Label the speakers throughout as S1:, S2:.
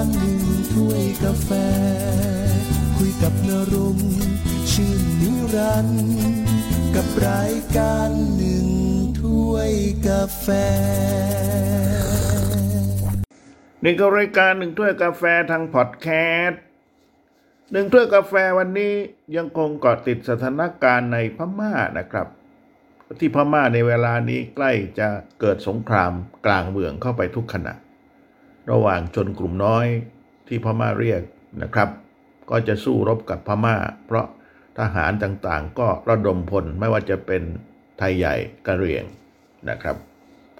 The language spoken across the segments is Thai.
S1: ารหนึ่งถ้วยกาแฟ คุยกับนรงชื่นนิรันด์กับรายการหนึ่งถ้วยกาแฟ
S2: นี่ก็รายการหนึ่งถ้วยกาแฟทางพอดแคสต์หนึ่งถ้วยกาแฟวันนี้ยังคงเกาะติดสถานการณ์ในพม่านะครับ ที่พม่าในเวลานี้ใกล้จะเกิดสงครามกลางเมืองเข้าไปทุกขณะ ระหว่างชนกลุ่มน้อยที่พม่าเรียกนะครับ ก็จะสู้รบกับพม่า เพราะทหารต่างๆ ก็ระดมพลไม่ว่าจะเป็นไทยใหญ่กะเหรี่ยงนะครับ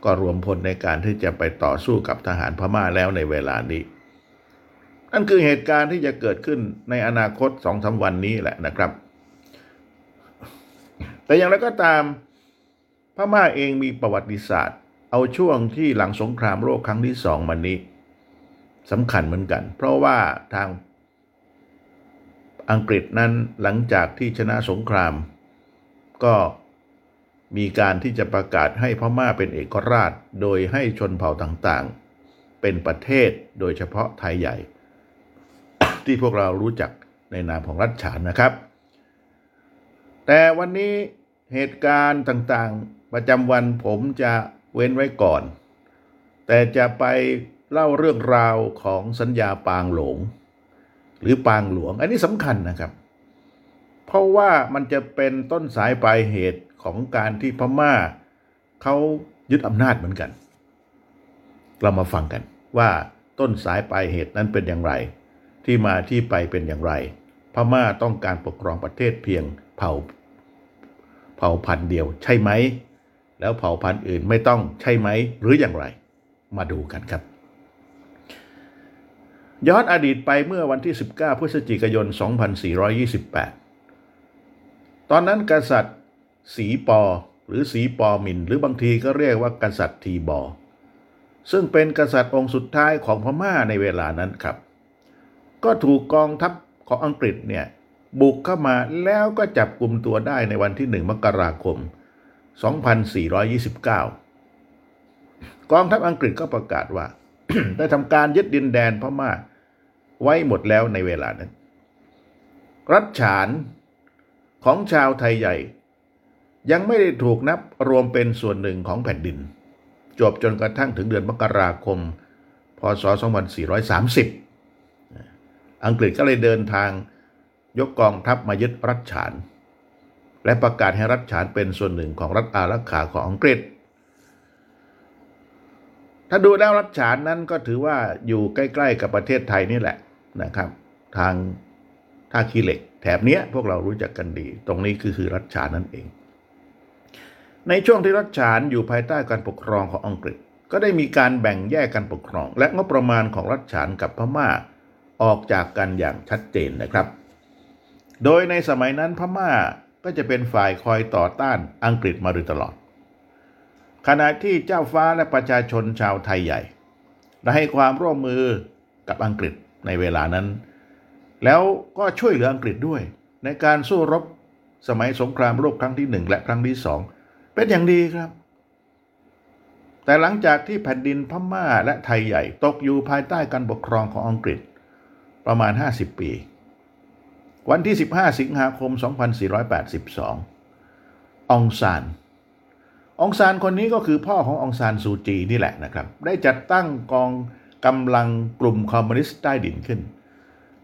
S2: ก็รวมพลในการที่จะไปต่อสู้กับทหารพม่าแล้วในเวลานี้นั่นคือเหตุการณ์ที่จะเกิดขึ้นในอนาคตสองสาวันนี้แหละนะครับ แต่อย่างไรก็ตามพม่าเองมีประวัติศาสตร์ เอาช่วงที่หลังสงครามโลกครั้งที่สองมานี้ สำคัญเหมือนกัน เพราะว่าทางอังกฤษนั้นหลังจากที่ชนะสงคราม ก็มีการที่จะประกาศให้พม่าเป็นเอกราช โดยให้ชนเผ่าต่างๆ เป็นประเทศโดยเฉพาะไทยใหญ่ ที่พวกเรารู้จักในนามของรัฐฉานนะครับ แต่วันนี้เหตุการณ์ต่างๆ ประจำวันผมจะเว้นไว้ก่อน แต่จะไป เล่าเรื่องราวของสัญญาปางหลง หรือปางหลวง อันนี้สำคัญนะครับ เพราะว่ามันจะเป็นต้นสายปลายเหตุของการที่พม่าเขายึดอำนาจเหมือนกัน เรามาฟังกันว่าต้นสายปลายเหตุนั้นเป็นอย่างไร ที่มาที่ไปเป็นอย่างไร พม่าต้องการปกครองประเทศเพียงเผ่าเผ่าพันธุ์เดียวใช่ไหม แล้วเผ่าพันธุ์อื่นไม่ต้องใช่ไหมหรืออย่างไร มาดูกันครับ ย้อนอดีตไปเมื่อวันที่ 19 พฤศจิกายน 2428 ตอนนั้นกษัตริย์สีปอหรือสีปอมิน หรือบางทีก็เรียกว่ากษัตริย์ทีบอ ซึ่งเป็นกษัตริย์องค์สุดท้ายของพม่าในเวลานั้นครับ ก็ถูกกองทัพของอังกฤษเนี่ยบุกเข้ามาแล้วก็จับกลุ่มตัวได้ในวันที่ 1 มกราคม 2429 กองทัพอังกฤษก็ประกาศว่า ได้ทำการยึดดินแดนพม่า ไว้หมดแล้วในเวลานั้น รัฐฉานของชาวไทยใหญ่ ยังไม่ได้ถูกนับรวมเป็นส่วนหนึ่งของแผ่นดิน จบจนกระทั่งถึงเดือนมกราคม พศ 2430 อังกฤษก็เลยเดินทางยกกองทัพมายึดรัฐฉาน และประกาศให้รัฐฉานเป็นส่วนหนึ่งของรัฐอารักขาของอังกฤษ ถ้าดูแล้วรัฐฉานนั้นก็ถือว่าอยู่ใกล้ ๆ กับประเทศไทยนี่แหละ นะครับ ทางท่าขี้เหล็ก แถบเนี้ยพวกเรารู้จักกันดี ตรงนี้คือคือรัฐฉานนั่นเอง ในช่วงที่รัฐฉานอยู่ภายใต้การปกครองของอังกฤษ ก็ได้มีการแบ่งแยกการปกครอง และงบประมาณของรัฐฉานกับพม่าออกจากกันอย่างชัดเจนนะครับ โดยในสมัยนั้นพม่าก็จะเป็นฝ่ายคอยต่อต้านอังกฤษมาโดยตลอด ขณะที่เจ้าฟ้าและประชาชนชาวไทยใหญ่ ได้ให้ความร่วมมือกับอังกฤษ ในเวลานั้น แล้วก็ช่วยเหลืออังกฤษด้วย ในการสู้รบสมัยสงครามโลกครั้งที่หนึ่งและครั้งที่สองเป็นอย่างดีครับ แต่หลังจากที่แผ่นดินพม่าและไทยใหญ่ตกอยู่ภายใต้การปกครองของอังกฤษประมาณ 50 ปี วันที่ 15 สิงหาคม 2482 องซานองซานคนนี้ก็คือพ่อขององซานซูจีนี่แหละนะครับ ได้จัดตั้งกอง กำลังกลุ่มคอมมิวนิสต์ใต้ดินขึ้น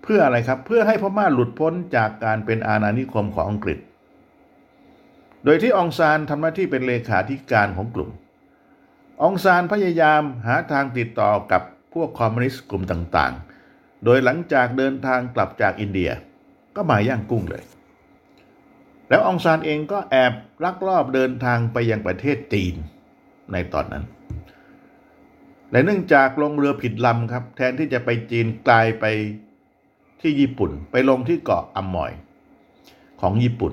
S2: เพื่ออะไรครับเพื่อให้พม่าหลุดพ้นจากการเป็นอาณานิคมของอังกฤษ โดยที่องซานทำหน้าที่เป็นเลขาธิการของกลุ่ม องซานพยายามหาทางติดต่อกับพวกคอมมิวนิสต์กลุ่มต่างๆ โดยหลังจากเดินทางกลับจากอินเดียก็มาย่างกุ้งเลย แล้วองซานเองก็แอบลักลอบเดินทางไปยังประเทศจีนในตอนนั้น และเนื่องจากลงเรือผิดลำครับ แทนที่จะไปจีนกลายไปที่ญี่ปุ่น ไปลงที่เกาะอัมมอยของญี่ปุ่น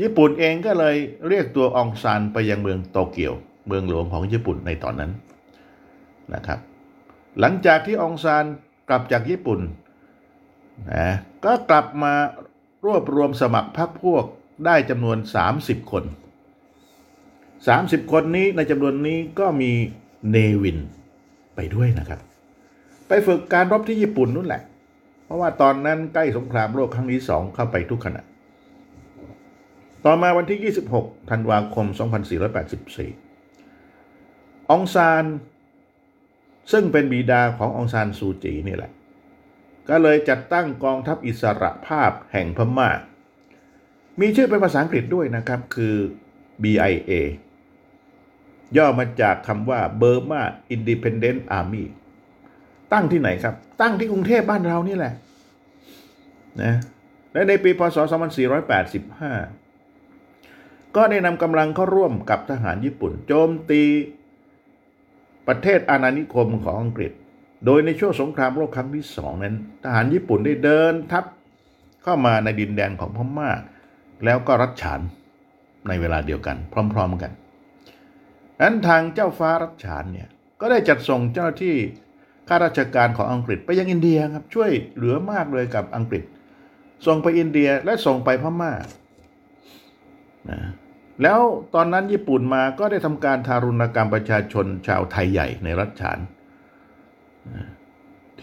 S2: ญี่ปุ่นเองก็เลยเรียกตัวองซานไปยังเมืองโตเกียว เมืองหลวงของญี่ปุ่นในตอนนั้นนะครับ หลังจากที่องซานกลับจากญี่ปุ่นนะก็กลับมารวบรวมสมัครพรรคพวกได้จำนวน 30 คน 30 คนนี้ในจำนวนนี้ก็มีเนวิน ไปด้วยนะครับ ไปฝึกการรบที่ญี่ปุ่นนู่นแหละ เพราะว่าตอนนั้นใกล้สงครามโลกครั้งที่สองเข้าไปทุกขณะ ต่อมาวันที่ 26 ธันวาคม 2484 องซาน ซึ่งเป็นบิดาขององซานซูจีนี่แหละ ก็เลยจัดตั้งกองทัพอิสระภาพแห่งพม่า มีชื่อเป็นภาษาอังกฤษด้วยนะครับคือ BIA ย่อมาจากคำว่า Burma Independent Army ตั้งที่ไหนครับ ตั้งที่กรุงเทพบ้านเรานี่แหละนะและในปีพศ 2485 ก็ได้นำกำลังเข้าร่วมกับทหารญี่ปุ่น โจมตีประเทศอาณานิคมของอังกฤษ โดยในช่วงสงครามโลกครั้งที่สองนั้น ทหารญี่ปุ่นได้เดินทัพเข้ามาในดินแดนของพม่า แล้วก็รัดฉานในเวลาเดียวกัน พร้อม ๆ กัน นั้นทางเจ้าฟ้ารัชฉานเนี่ยก็ได้จัดส่งเจ้าหน้าที่ข้าราชการของอังกฤษไปยังอินเดียครับช่วยเหลือมากเลยกับอังกฤษ ส่งไปอินเดียและส่งไปพม่านะแล้วตอนนั้นญี่ปุ่นมาก็ได้ทำการทารุณกรรมประชาชนชาวไทยใหญ่ในรัฐฉาน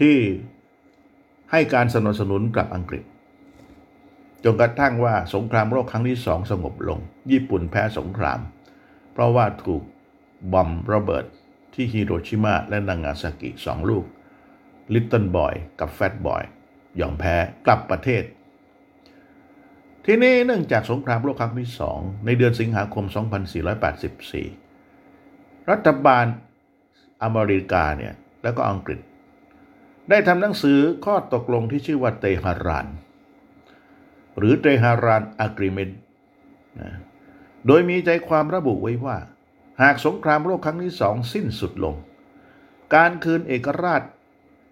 S2: ที่ให้การสนับสนุนกับอังกฤษจนกระทั่งว่าสงครามโลกครั้งที่สองสงบลง ญี่ปุ่นแพ้สงคราม เพราะว่าถูก บอมระเบิดที่ฮิโรชิมาและนางาซากิสองลูก ลิตเติ้ลบอยกับแฟตบอยยอมแพ้กลับประเทศ ที่นี้เนื่องจากสงครามโลกครั้งที่สองในเดือนสิงหาคม 2484 รัฐบาลอเมริกาเนี่ยแล้วก็อังกฤษ ได้ทำหนังสือข้อตกลงที่ชื่อว่าเตหาราน หรือเตหารานอะกริเมนโดยมีใจความระบุไว้ว่า หากสงครามโลกครั้งที่สองสิ้นสุดลง การคืนเอกราช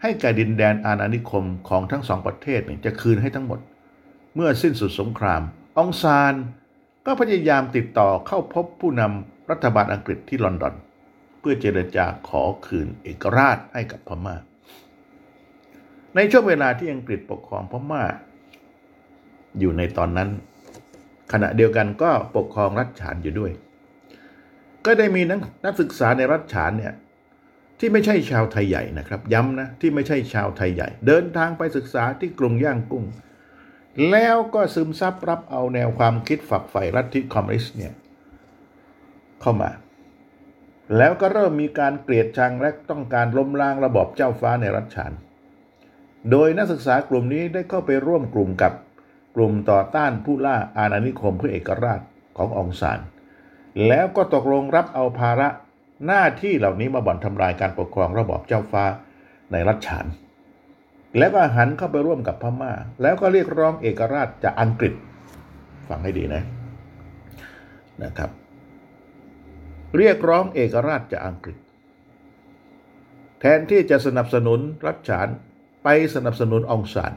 S2: ให้แก่ดินแดนอาณานิคมของทั้งสองประเทศจะคืนให้ทั้งหมด เมื่อสิ้นสุดสงคราม องซานก็พยายามติดต่อเข้าพบผู้นำรัฐบาลอังกฤษที่ลอนดอน เพื่อเจรจาขอคืนเอกราชให้กับพม่า ในช่วงเวลาที่อังกฤษปกครองพม่า อยู่ในตอนนั้น ขณะเดียวกันก็ปกครองรัฐฉานอยู่ด้วย ก็ได้มีนักศึกษาในรัฐฉานเนี่ยที่ไม่ใช่ชาวไทยใหญ่นะครับ ย้ำนะที่ไม่ใช่ชาวไทยใหญ่ เดินทางไปศึกษาที่กรุงย่างกุ้ง แล้วก็ซึมซับรับเอาแนวความคิดฝักใฝ่รัฐิคอมมิวนิสต์เนี่ยเข้ามา แล้วก็เริ่มมีการเกลียดชังและต้องการล้มล้างระบอบเจ้าฟ้าในรัฐฉาน โดยนักศึกษากลุ่มนี้ได้เข้าไปร่วมกลุ่มกับกลุ่มต่อต้านผู้ล่าอาณานิคมเพื่อเอกราชขององซาน แล้วก็ตกลงรับเอาภาระหน้าที่เหล่านี้มาบ่อนทำลายการปกครองระบอบเจ้าฟ้าในรัฐฉาน แล้วก็หันเข้าไปร่วมกับพม่า แล้วก็เรียกร้องเอกราชจากอังกฤษฟังให้ดีนะนะครับ เรียกร้องเอกราชจากอังกฤษ แทนที่จะสนับสนุนรัฐฉานไปสนับสนุนองซาน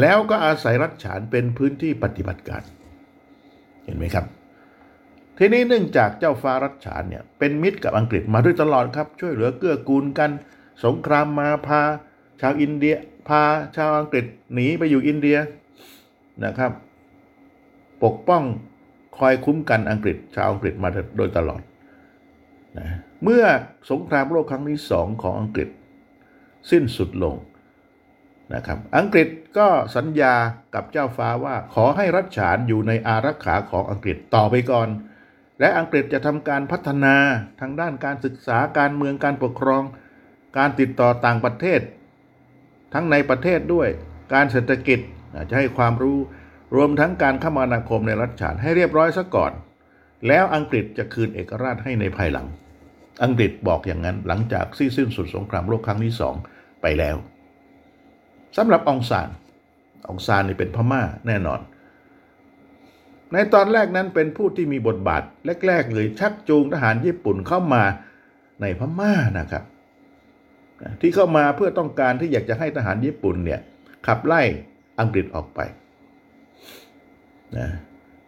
S2: แล้วก็อาศัยรัฐฉานเป็นพื้นที่ปฏิบัติการ เห็นไหมครับ ทีนี้เนื่องจากเจ้าฟ้ารัชฉานเนี่ยเป็นมิตรกับอังกฤษมาด้วยตลอดครับ ช่วยเหลือเกื้อกูลกัน สงครามมาพา ชาวอินเดียพาชาวอังกฤษหนีไปอยู่อินเดียนะครับ ปกป้องคอยคุ้มกันอังกฤษ ชาวอังกฤษมาโดยตลอดนะเมื่อสงครามโลกครั้งที่สองของอังกฤษ สิ้นสุดลง นะครับอังกฤษก็สัญญากับเจ้าฟ้าว่าขอให้รัฐฉานอยู่ในอารักขาของอังกฤษต่อไปก่อน และอังกฤษจะทำการพัฒนาทางด้านการศึกษาการเมืองการปกครอง การติดต่อต่างประเทศ ทั้งในประเทศด้วยการเศรษฐกิจจะให้ความรู้รวมทั้งการคมนาคมในรัฐฉานให้เรียบร้อยซะก่อน แล้วอังกฤษจะคืนเอกราชให้ในภายหลัง อังกฤษบอกอย่างนั้นหลังจากสิ้นสุดสงครามโลกครั้งที่สองไปแล้ว สำหรับองซานองซานนี่เป็นพม่าแน่นอน ในตอนแรกนั้นเป็นผู้ที่มีบทบาทแรกๆเลยชักจูงทหารญี่ปุ่นเข้ามาในพม่านะครับ ที่เข้ามาเพื่อต้องการที่อยากจะให้ทหารญี่ปุ่นเนี่ยขับไล่อังกฤษออกไปนะ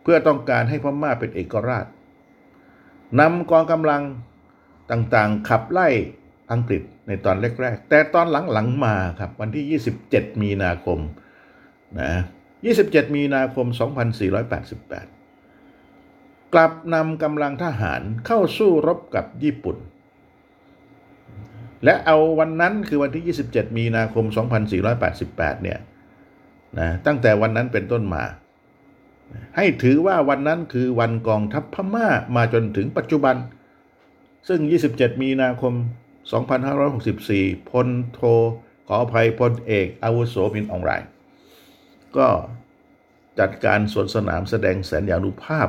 S2: เพื่อต้องการให้พม่าเป็นเอกราชนำกองกำลังต่างๆ ขับไล่อังกฤษ ในตอนแรก ๆ แต่ตอนหลังๆมาครับ วันที่ 27 มีนาคมนะ27 มีนาคม 2488 กลับนำกำลังทหารเข้าสู้รบกับญี่ปุ่น และเอาวันนั้นคือวันที่ 27 มีนาคม 2488 เนี่ยนะตั้งแต่วันนั้นเป็นต้นมา ให้ถือว่าวันนั้นคือวันกองทัพพม่ามาจนถึงปัจจุบัน ซึ่ง 27 มีนาคม 2564 พลโทขออภัยพลเอกอาวุโสมินอองไรก็จัดการสวนสนามแสดงแสนยานุภาพ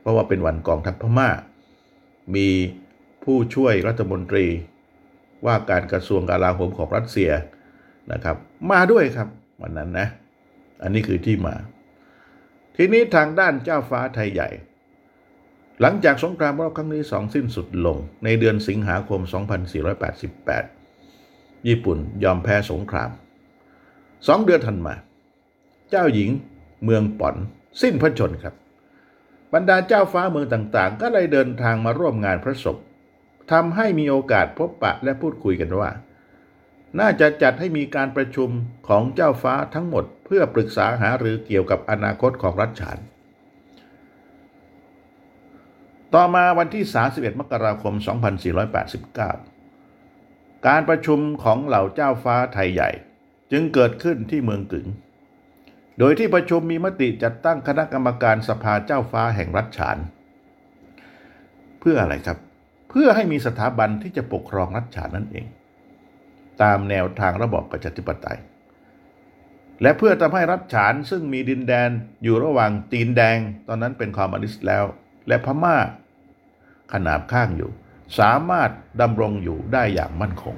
S2: เพราะว่าเป็นวันกองทัพพม่า มีผู้ช่วยรัฐมนตรีว่าการกระทรวงกลาโหมของรัสเซียนะครับ มาด้วยครับวันนั้นนะ อันนี้คือที่มา ทีนี้ทางด้านเจ้าฟ้าไทยใหญ่ หลังจากสงครามรอบครั้งที่สองสิ้นสุดลง ในเดือนสิงหาคม 2488 ญี่ปุ่นยอมแพ้สงคราม สองเดือนถัดมา เจ้าหญิงเมืองป่อนสิ้นพระชนครับ บรรดาเจ้าฟ้าเมืองต่างๆ ก็เลยเดินทางมาร่วมงานพระศพทำให้มีโอกาสพบปะและพูดคุยกันว่า น่าจะจัดให้มีการประชุมของเจ้าฟ้าทั้งหมด เพื่อปรึกษาหารือเกี่ยวกับอนาคตของรัฐฉาน ต่อมาวันที่ 31 มกราคม 2489 การประชุมของเหล่าเจ้าฟ้าไทยใหญ่จึงเกิดขึ้นที่เมืองกึ๋ง โดยที่ประชุมมีมติจัดตั้งคณะกรรมการสภาเจ้าฟ้าแห่งรัฐฉาน เพื่ออะไรครับ เพื่อให้มีสถาบันที่จะปกครองรัฐฉานนั่นเอง ตามแนวทางระบอบประชาธิปไตย และเพื่อทำให้รัฐฉานซึ่งมีดินแดนอยู่ระหว่างตีนแดง ตอนนั้นเป็นคอมมิวนิสต์แล้ว และพม่า ขนาบข้างอยู่ สามารถดำรงอยู่ได้อย่างมั่นคง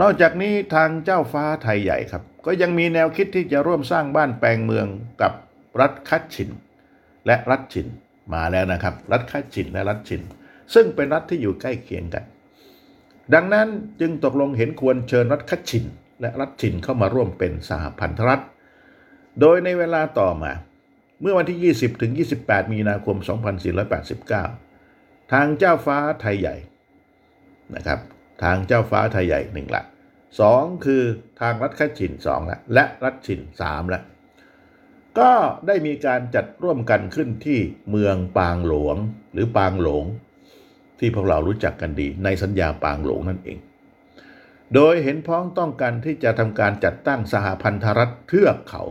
S2: นอกจากนี้ทางเจ้าฟ้าไทยใหญ่ครับ ก็ยังมีแนวคิดที่จะร่วมสร้างบ้านแปลงเมืองกับรัฐคัตชิน และรัฐชินมาแล้วนะครับ รัฐคัตชินและรัฐชิน ซึ่งเป็นรัฐที่อยู่ใกล้เคียงกัน ดังนั้นจึงตกลงเห็นควรเชิญรัฐคัตชิน และรัฐชินเข้ามาร่วมเป็นสหพันธรัฐ โดยในเวลาต่อมา เมื่อวันที่ 20 ถึง 28 มีนาคม 2489 ทางเจ้าฟ้าไทยใหญ่นะครับ ทางเจ้าฟ้าไทยใหญ่หนึ่งละสองคือทางรัฐคชินสองละและรัฐชินสามละก็ได้มีการจัดร่วมกันขึ้นที่เมืองปางหลวงหรือปางหลง ที่พวกเรารู้จักกันดีในสัญญาปางหลวงนั่นเอง โดยเห็นพ้องต้องกันที่จะทำการจัดตั้งสหพันธรัฐเทือกเขา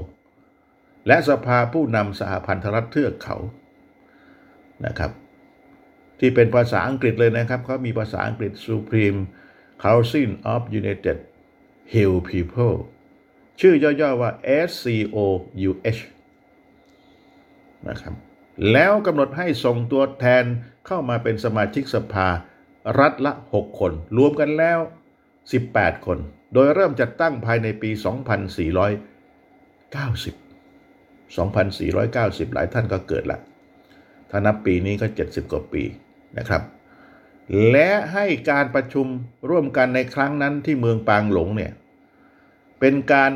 S2: และสภาผู้นำสหพันธรัฐเทือกเขานะครับ ที่เป็นภาษาอังกฤษเลยนะครับเขามีภาษาอังกฤษ Supreme Council of United Hill People ชื่อย่อๆว่า SCOUH นะครับแล้วกำหนดให้ส่งตัวแทนเข้ามาเป็นสมาชิกสภารัฐละ 6 คน รวมกันแล้ว 18 คน โดยเริ่มจัดตั้งภายในปี 2490 2490 หลายท่านก็เกิดละถ้านับปีนี้ก็ 70 กว่าปีนะครับ และให้การประชุมร่วมกันในครั้งนั้นที่เมืองปางหลงเนี่ย เป็นการ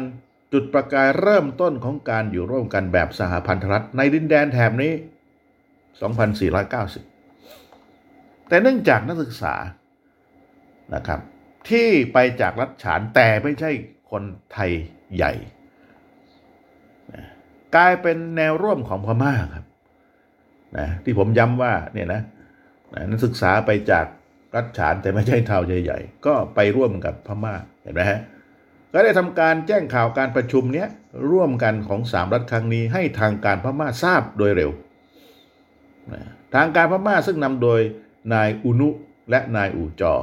S2: จุดประกายเริ่มต้นของการอยู่ร่วมกันแบบสหพันธรัฐในดินแดนแถบนี้ 2490 แต่เนื่องจากนักศึกษานะครับ ที่ไปจากรัฐฉานแต่ไม่ใช่คนไทยใหญ่ กลายเป็นแนวร่วมของพม่าครับนะที่ผมย้ำว่าเนี่ยนะนักศึกษาไปจากรัฐฉานแต่ไม่ใช่เท่าใหญ่ๆก็ไปร่วมกับพม่าเห็นไหมฮะก็ได้ทำการแจ้งข่าวการประชุมเนี้ยร่วมกันของสามรัฐครั้งนี้ให้ทางการพม่าทราบโดยเร็วนะทางการพม่าซึ่งนำโดยนายอุนุและนายอูจอ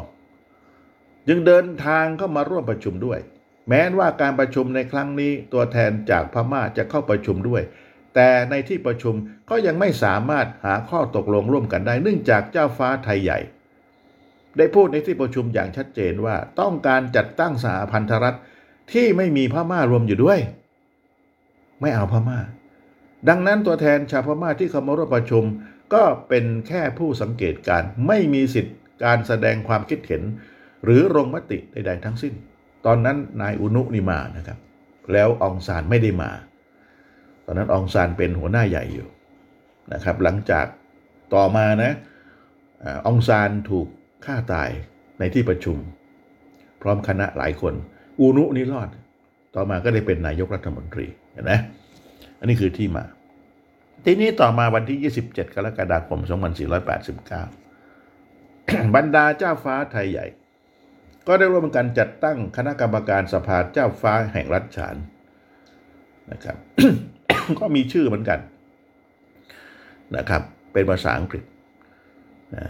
S2: จึงเดินทางเข้ามาร่วมประชุมด้วย แม้ว่าการประชุมในครั้งนี้ตัวแทนจากพม่าจะเข้าประชุมด้วย แต่ในที่ประชุมก็ยังไม่สามารถหาข้อตกลงร่วมกันได้ เนื่องจากเจ้าฟ้าไทยใหญ่ ได้พูดในที่ประชุมอย่างชัดเจนว่าต้องการจัดตั้งสหพันธรัฐที่ไม่มีพม่ารวมอยู่ด้วย ไม่เอาพม่า ดังนั้นตัวแทนชาวพม่าที่เข้ามาร่วมประชุม ก็เป็นแค่ผู้สังเกตการไม่มีสิทธิ์การแสดงความคิดเห็น หรือลงมติใด ๆ ทั้งสิ้น ตอนนั้นนายอุนุนี่มานะครับ แล้วองซานไม่ได้มา ตอนนั้นองซานเป็นหัวหน้าใหญ่อยู่นะครับ หลังจากต่อมานะองซานถูกฆ่าตายในที่ประชุม พร้อมคณะหลายคน อูนุนี่รอด ต่อมาก็ได้เป็นนายกรัฐมนตรีเห็นไหมอันนี้คือที่มา ทีนี้ต่อมาวันที่ 27 กรกฎาคม 2489 บรรดาเจ้าฟ้าไทยใหญ่ ก็ได้ร่วมกันจัดตั้งคณะกรรมการสภาเจ้าฟ้าแห่งรัฐฉานนะครับ ก็มีชื่อเหมือนกันนะครับ เป็นภาษาอังกฤษนะ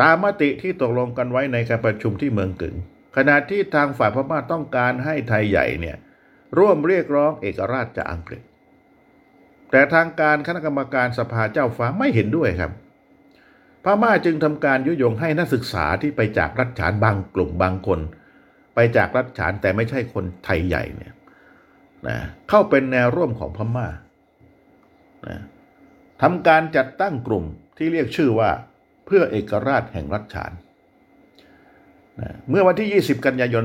S2: ตามมติที่ตกลงกันไว้ในการประชุมที่เมืองกึ่งขณะที่ทางฝ่ายพม่าต้องการให้ไทยใหญ่เนี่ยร่วมเรียกร้องเอกราชจากอังกฤษ แต่ทางการคณะกรรมการสภาเจ้าฟ้าไม่เห็นด้วยครับ พม่าจึงทำการยุยงให้นักศึกษาที่ไปจากรัฐฉานบางกลุ่มบางคน ไปจากรัฐฉานแต่ไม่ใช่คนไทยใหญ่เนี่ยนะเข้าเป็นแนวร่วมของพม่านะทำการจัดตั้งกลุ่มที่เรียกชื่อว่าเพื่อเอกราชแห่งรัฐฉานนะเมื่อวันที่ 20 กันยายน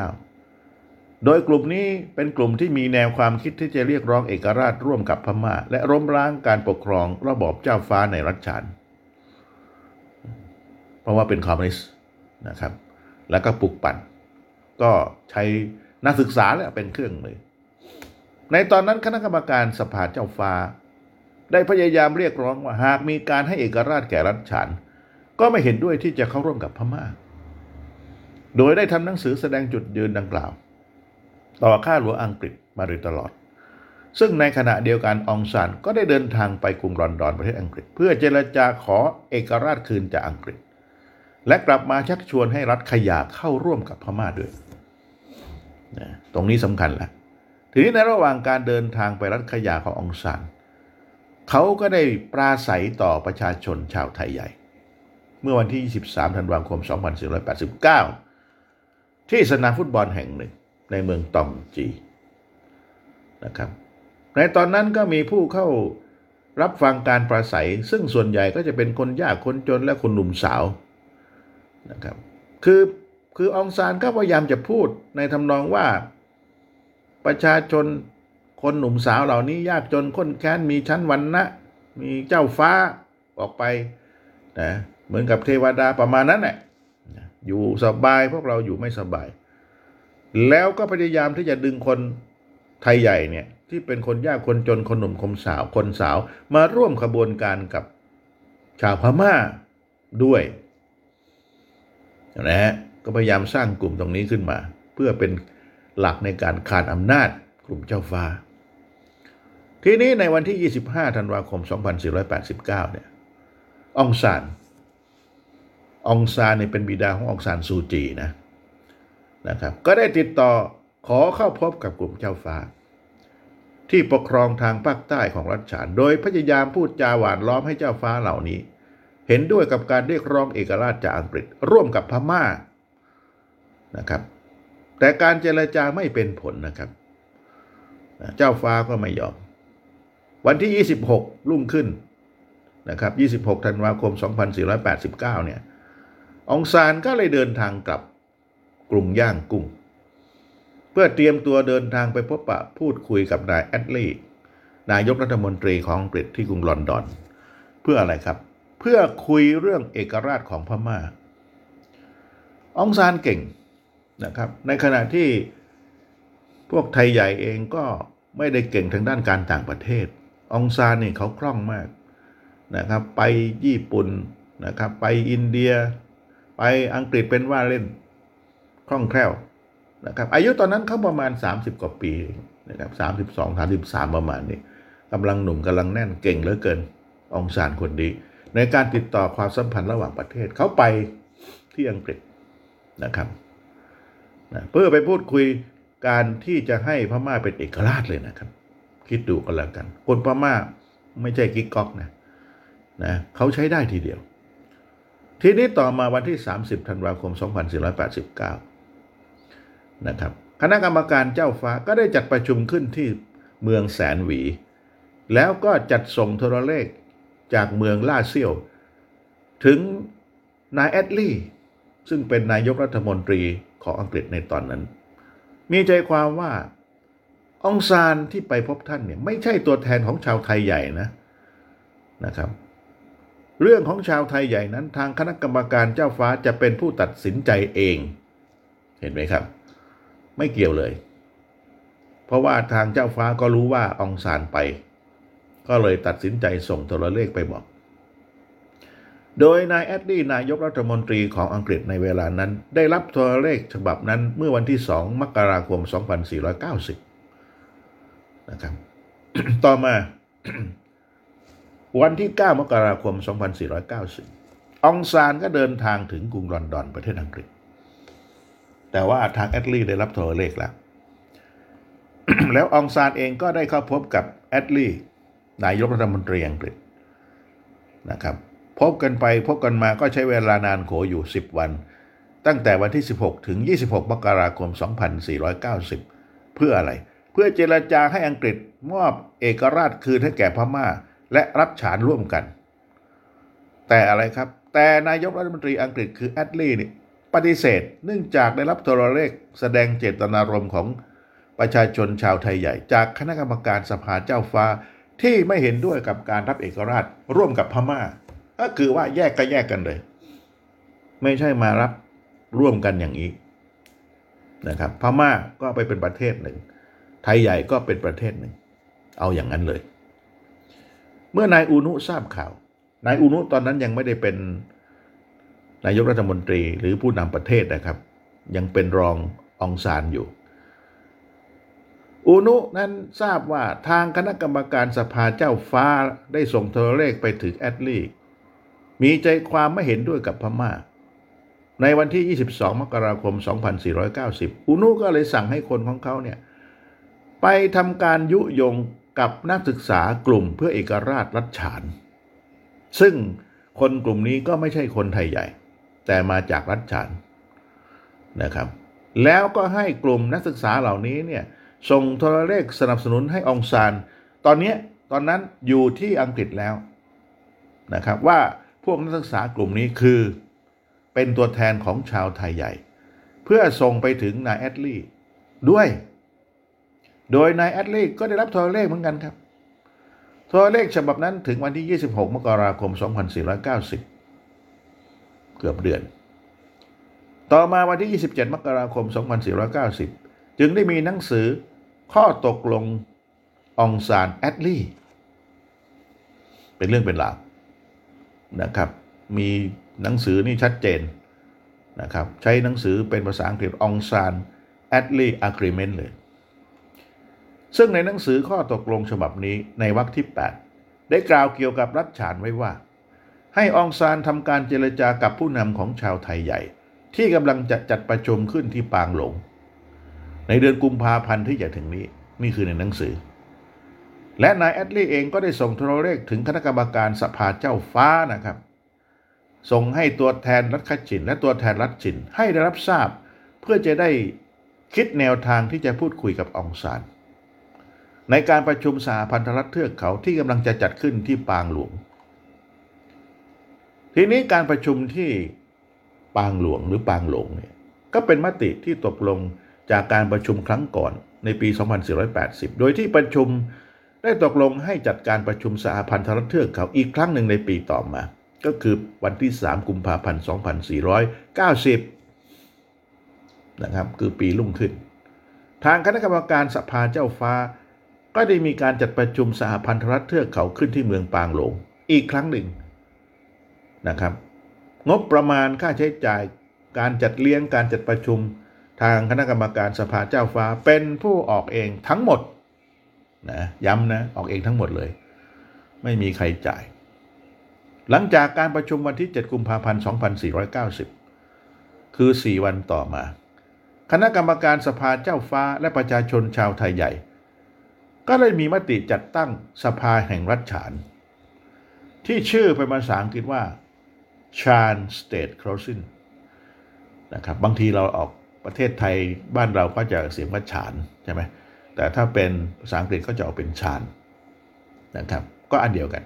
S2: 2489 โดยกลุ่มนี้เป็นกลุ่มที่มีแนวความคิดที่จะเรียกร้องเอกราชร่วมกับพม่า และล้มล้างการปกครองระบอบเจ้าฟ้าในรัฐฉาน เพราะว่าเป็นคอมมิวนิสต์นะครับ แล้วก็ปลุกปั่น ก็ใช้นักศึกษาแหละเป็นเครื่องมือ ในตอนนั้นคณะกรรมการสภาเจ้าฟ้า ได้พยายามเรียกร้องว่าหากมีการให้เอกราชแก่รัฐฉาน ก็ไม่เห็นด้วยที่จะเข้าร่วมกับพม่า โดยได้ทำหนังสือแสดงจุดยืนดังกล่าว ต่อข้าหลวงอังกฤษมาโดยตลอด ซึ่งในขณะเดียวกันองซานก็ได้เดินทางไปกรุงลอนดอนประเทศอังกฤษ เพื่อเจรจาขอเอกราชคืนจากอังกฤษ และกลับมาชักชวนให้รัฐขยาเข้าร่วมกับพม่าด้วยนะตรงนี้สำคัญละทีนี้ในระหว่างการเดินทางไปรัฐขยาขององซานเขาก็ได้ปราศัยต่อประชาชนชาวไทยใหญ่ เมื่อวันที่ 23 ธันวาคม 2489 ที่สนามฟุตบอลแห่งหนึ่งในเมืองตองจีนะครับ ในตอนนั้นก็มีผู้เข้ารับฟังการปราศัย ซึ่งส่วนใหญ่ก็จะเป็นคนยากคนจนและคนหนุ่มสาว นะครับคือคือองซานก็พยายามจะพูดในทำนองว่าประชาชนคนหนุ่มสาวเหล่านี้ยากจนค้นแค้นมีชั้นวันนะมีเจ้าฟ้าออกไปนะเหมือนกับเทวดาประมาณนั้นแหละอยู่สบายพวกเราอยู่ไม่สบาย แล้วก็พยายามที่จะดึงคนไทยใหญ่เนี่ยที่เป็นคนยากคนจนคนหนุ่มคนสาวคนสาวมาร่วมขบวนการกับชาวพม่าด้วย นะฮะก็พยายามสร้างกลุ่มตรงนี้ขึ้นมา เพื่อเป็นหลักในการขานอำนาจกลุ่มเจ้าฟ้า ทีนี้ในวันที่ 25 ธันวาคม 2489 เนี่ยองซานองซานเนี่ยเป็นบิดาขององซานซูจีนะนะครับ ก็ได้ติดต่อขอเข้าพบกับกลุ่มเจ้าฟ้า ที่ปกครองทางภาคใต้ของรัฐฉาน โดยพยายามพูดจาหวานล้อมให้เจ้าฟ้าเหล่านี้ เห็นด้วยกับการเรียกร้องเอกราชจากอังกฤษร่วมกับพม่านะครับ แต่การเจรจาไม่เป็นผลนะครับ เจ้าฟ้าก็ไม่ยอม วันที่ 26 รุ่งขึ้นนะครับ 26 ธันวาคม 2489 เนี่ย องซานก็เลยเดินทางกลับกรุงย่างกุ้ง เพื่อเตรียมตัวเดินทางไปพบปะพูดคุยกับนายแอดลีย์นายกรัฐมนตรีของอังกฤษที่กรุงลอนดอน เพื่ออะไรครับ พื่อคุยเรื่องเอกราชของพม่า องซานเก่งนะครับ ในขณะที่พวกไทยใหญ่เองก็ไม่ได้เก่งทางด้านการต่างประเทศ องซานนี่เขาคล่องมากนะครับ ไปญี่ปุ่นนะครับ ไปอินเดีย ไปอังกฤษเป็นว่าเล่นคล่องแคล่วนะครับ อายุตอนนั้นเขาประมาณ 30 กว่าปีนะครับสามสิบสองสามสิบสามประมาณนี้กำลังหนุ่มกำลังแน่นเก่งเหลือเกิน องซานคนดี ในการติดต่อความสัมพันธ์ระหว่างประเทศเขาไปที่อังกฤษนะครับนะเพื่อไปพูดคุยการที่จะให้พม่าเป็นเอกราชเลยนะครับ คิดดูกันแล้วกัน คนพม่าไม่ใช่กิ๊กก๊อกนะนะเขาใช้ได้ทีเดียว ทีนี้ต่อมาวันที่ 30ธันวาคม 2489 นะครับ คณะกรรมการเจ้าฟ้าก็ได้จัดประชุมขึ้นที่เมืองแสนหวี แล้วก็จัดส่งโทรเลข จากเมืองล่าเซียว ถึงนายแอดลีย์ซึ่งเป็นนายกรัฐมนตรีของอังกฤษในตอนนั้น มีใจความว่าองซานที่ไปพบท่านเนี่ยไม่ใช่ตัวแทนของชาวไทยใหญ่นะนะครับ เรื่องของชาวไทยใหญ่นั้น ทางคณะกรรมการเจ้าฟ้าจะเป็นผู้ตัดสินใจเอง เห็นไหมครับ ไม่เกี่ยวเลย เพราะว่าทางเจ้าฟ้าก็รู้ว่าองซานไป ก็เลยตัดสินใจส่งโทรเลขไปบอก โดยนายแอตลีนายกรัฐมนตรีของอังกฤษในเวลานั้น ได้รับโทรเลขฉบับนั้นเมื่อวันที่ 2 มกราคม 2490 นะครับ ต่อมาวันที่ 9 มกราคม 2490 องซานก็เดินทางถึงกรุงลอนดอนประเทศอังกฤษ แต่ว่าทางแอตลีได้รับโทรเลขแล้ว แล้วองซานเองก็ได้เข้าพบกับแอดลี่ นายกรัฐมนตรีอังกฤษนะครับ พบกันไปพบกันมาก็ใช้เวลานานโขอยู่ 10 วัน ตั้งแต่วันที่ 16 ถึง 26 มกราคม 2490 เพื่ออะไร เพื่อเจรจาให้อังกฤษมอบเอกราชคืนให้แก่พม่า และรัฐฉานร่วมกัน แต่อะไรครับ แต่นายกรัฐมนตรีอังกฤษคือแอดลีย์นี่ปฏิเสธเนื่องจากได้รับโทรเลขแสดงเจตนารมณ์ของประชาชนชาวไทยใหญ่ จากคณะกรรมการสภาเจ้าฟ้า ที่ไม่เห็นด้วยกับการรับเอกราชร่วมกับพม่า ก็คือว่าแยกก็แยกกันเลย ไม่ใช่มารับร่วมกันอย่างนี้นะครับ พม่าก็ไปเป็นประเทศหนึ่ง ไทยใหญ่ก็เป็นประเทศหนึ่ง เอาอย่างนั้นเลย เมื่อนายอูนุทราบข่าวนายอูนุตอนนั้นยังไม่ได้เป็นนายกรัฐมนตรีหรือผู้นำประเทศนะครับ ยังเป็นรององซานอยู่ อูนุนั้นทราบว่าทางคณะกรรมการสภาเจ้าฟ้าได้ส่งโทรเลขไปถึงแอดลีมีใจความไม่เห็นด้วยกับพม่า ในวันที่ 22 มกราคม 2490 อุนุก็เลยสั่งให้คนของเขาเนี่ย ไปทำการยุยงกับนักศึกษากลุ่มเพื่อเอกราชรัฐฉาน ซึ่งคนกลุ่มนี้ก็ไม่ใช่คนไทยใหญ่ แต่มาจากรัฐฉานนะครับ แล้วก็ให้กลุ่มนักศึกษาเหล่านี้เนี่ย ส่งโทรเลขสนับสนุนให้องซาน ตอนนี้ตอนนั้นอยู่ที่อังกฤษแล้วนะครับว่าพวกนักศึกษากลุ่มนี้คือเป็นตัวแทนของชาวไทยใหญ่ เพื่อส่งไปถึงนายแอตลีด้วย โดยนายแอตลีก็ได้รับโทรเลขเหมือนกันครับ โทรเลขฉบับนั้นถึงวันที่ 26 มกราคม 2490 เกือบเดือน ต่อมาวันที่ 27 มกราคม 2490 จึงได้มีหนังสือ ข้อตกลงองซานแอตลี เป็นเรื่องเป็นราวนะครับ มีหนังสือนี่ชัดเจนนะครับ ใช้หนังสือเป็นภาษาอังกฤษ Aung San Attlee Agreement เลย ซึ่งในหนังสือข้อตกลงฉบับนี้ในวรรคที่ 8 ได้กล่าวเกี่ยวกับรัฐฉานไว้ว่า ให้องซานทำการเจรจากับผู้นำของชาวไทยใหญ่ ที่กำลังจะจัดประชุมขึ้นที่ปางหลง ในเดือนกุมภาพันธ์ที่จะถึงนี้ นี่คือในหนังสือ และนายแอดลี่เองก็ได้ส่งโทรเลขถึงคณะกรรมการสภาเจ้าฟ้านะครับ ส่งให้ตัวแทนรัฐขจิน และตัวแทนรัฐจิน ให้ได้รับทราบ เพื่อจะได้คิดแนวทางที่จะพูดคุยกับองซานในการประชุมสหพันธรัฐเทือกเขาที่กำลังจะจัดขึ้นที่ปางหลวง ทีนี้การประชุมที่ปางหลวงหรือปางหลงเนี่ยก็เป็นมติที่ตกลง จากการประชุมครั้งก่อนในปี 2480 โดยที่ประชุมได้ตกลงให้จัดการประชุมสหพันธรัฐเทือกเขาอีกครั้งหนึ่งในปีต่อมา ก็คือวันที่ 3 กุมภาพันธ์ 2490 นะครับ คือปีรุ่งขึ้น ทางคณะกรรมการสภาเจ้าฟ้า ก็ได้มีการจัดประชุมสหพันธรัฐเทือกเขาขึ้นที่เมืองปางหลง อีกครั้งหนึ่งนะครับ งบประมาณค่าใช้จ่าย การจัดเลี้ยงการจัดประชุม ทางคณะกรรมการสภาเจ้าฟ้าเป็นผู้ออกเองทั้งหมดนะย้ำนะออกเองทั้งหมดเลย ไม่มีใครจ่าย หลังจากการประชุมวันที่ 7 กุมภาพันธ์ 2490 คือ 4 วันต่อมา คณะกรรมการสภาเจ้าฟ้าและประชาชนชาวไทยใหญ่ ก็เลยมีมติจัดตั้งสภาแห่งรัฐฉาน ที่ชื่อเป็นภาษาอังกฤษว่า Chan State Council นะครับบางทีเราออก ประเทศไทยบ้านเราก็จะเสียงว่าฉานใช่ไหมแต่ถ้าเป็นภาษาอังกฤษก็จะออกเป็นชานนะครับ ก็อันเดียวกัน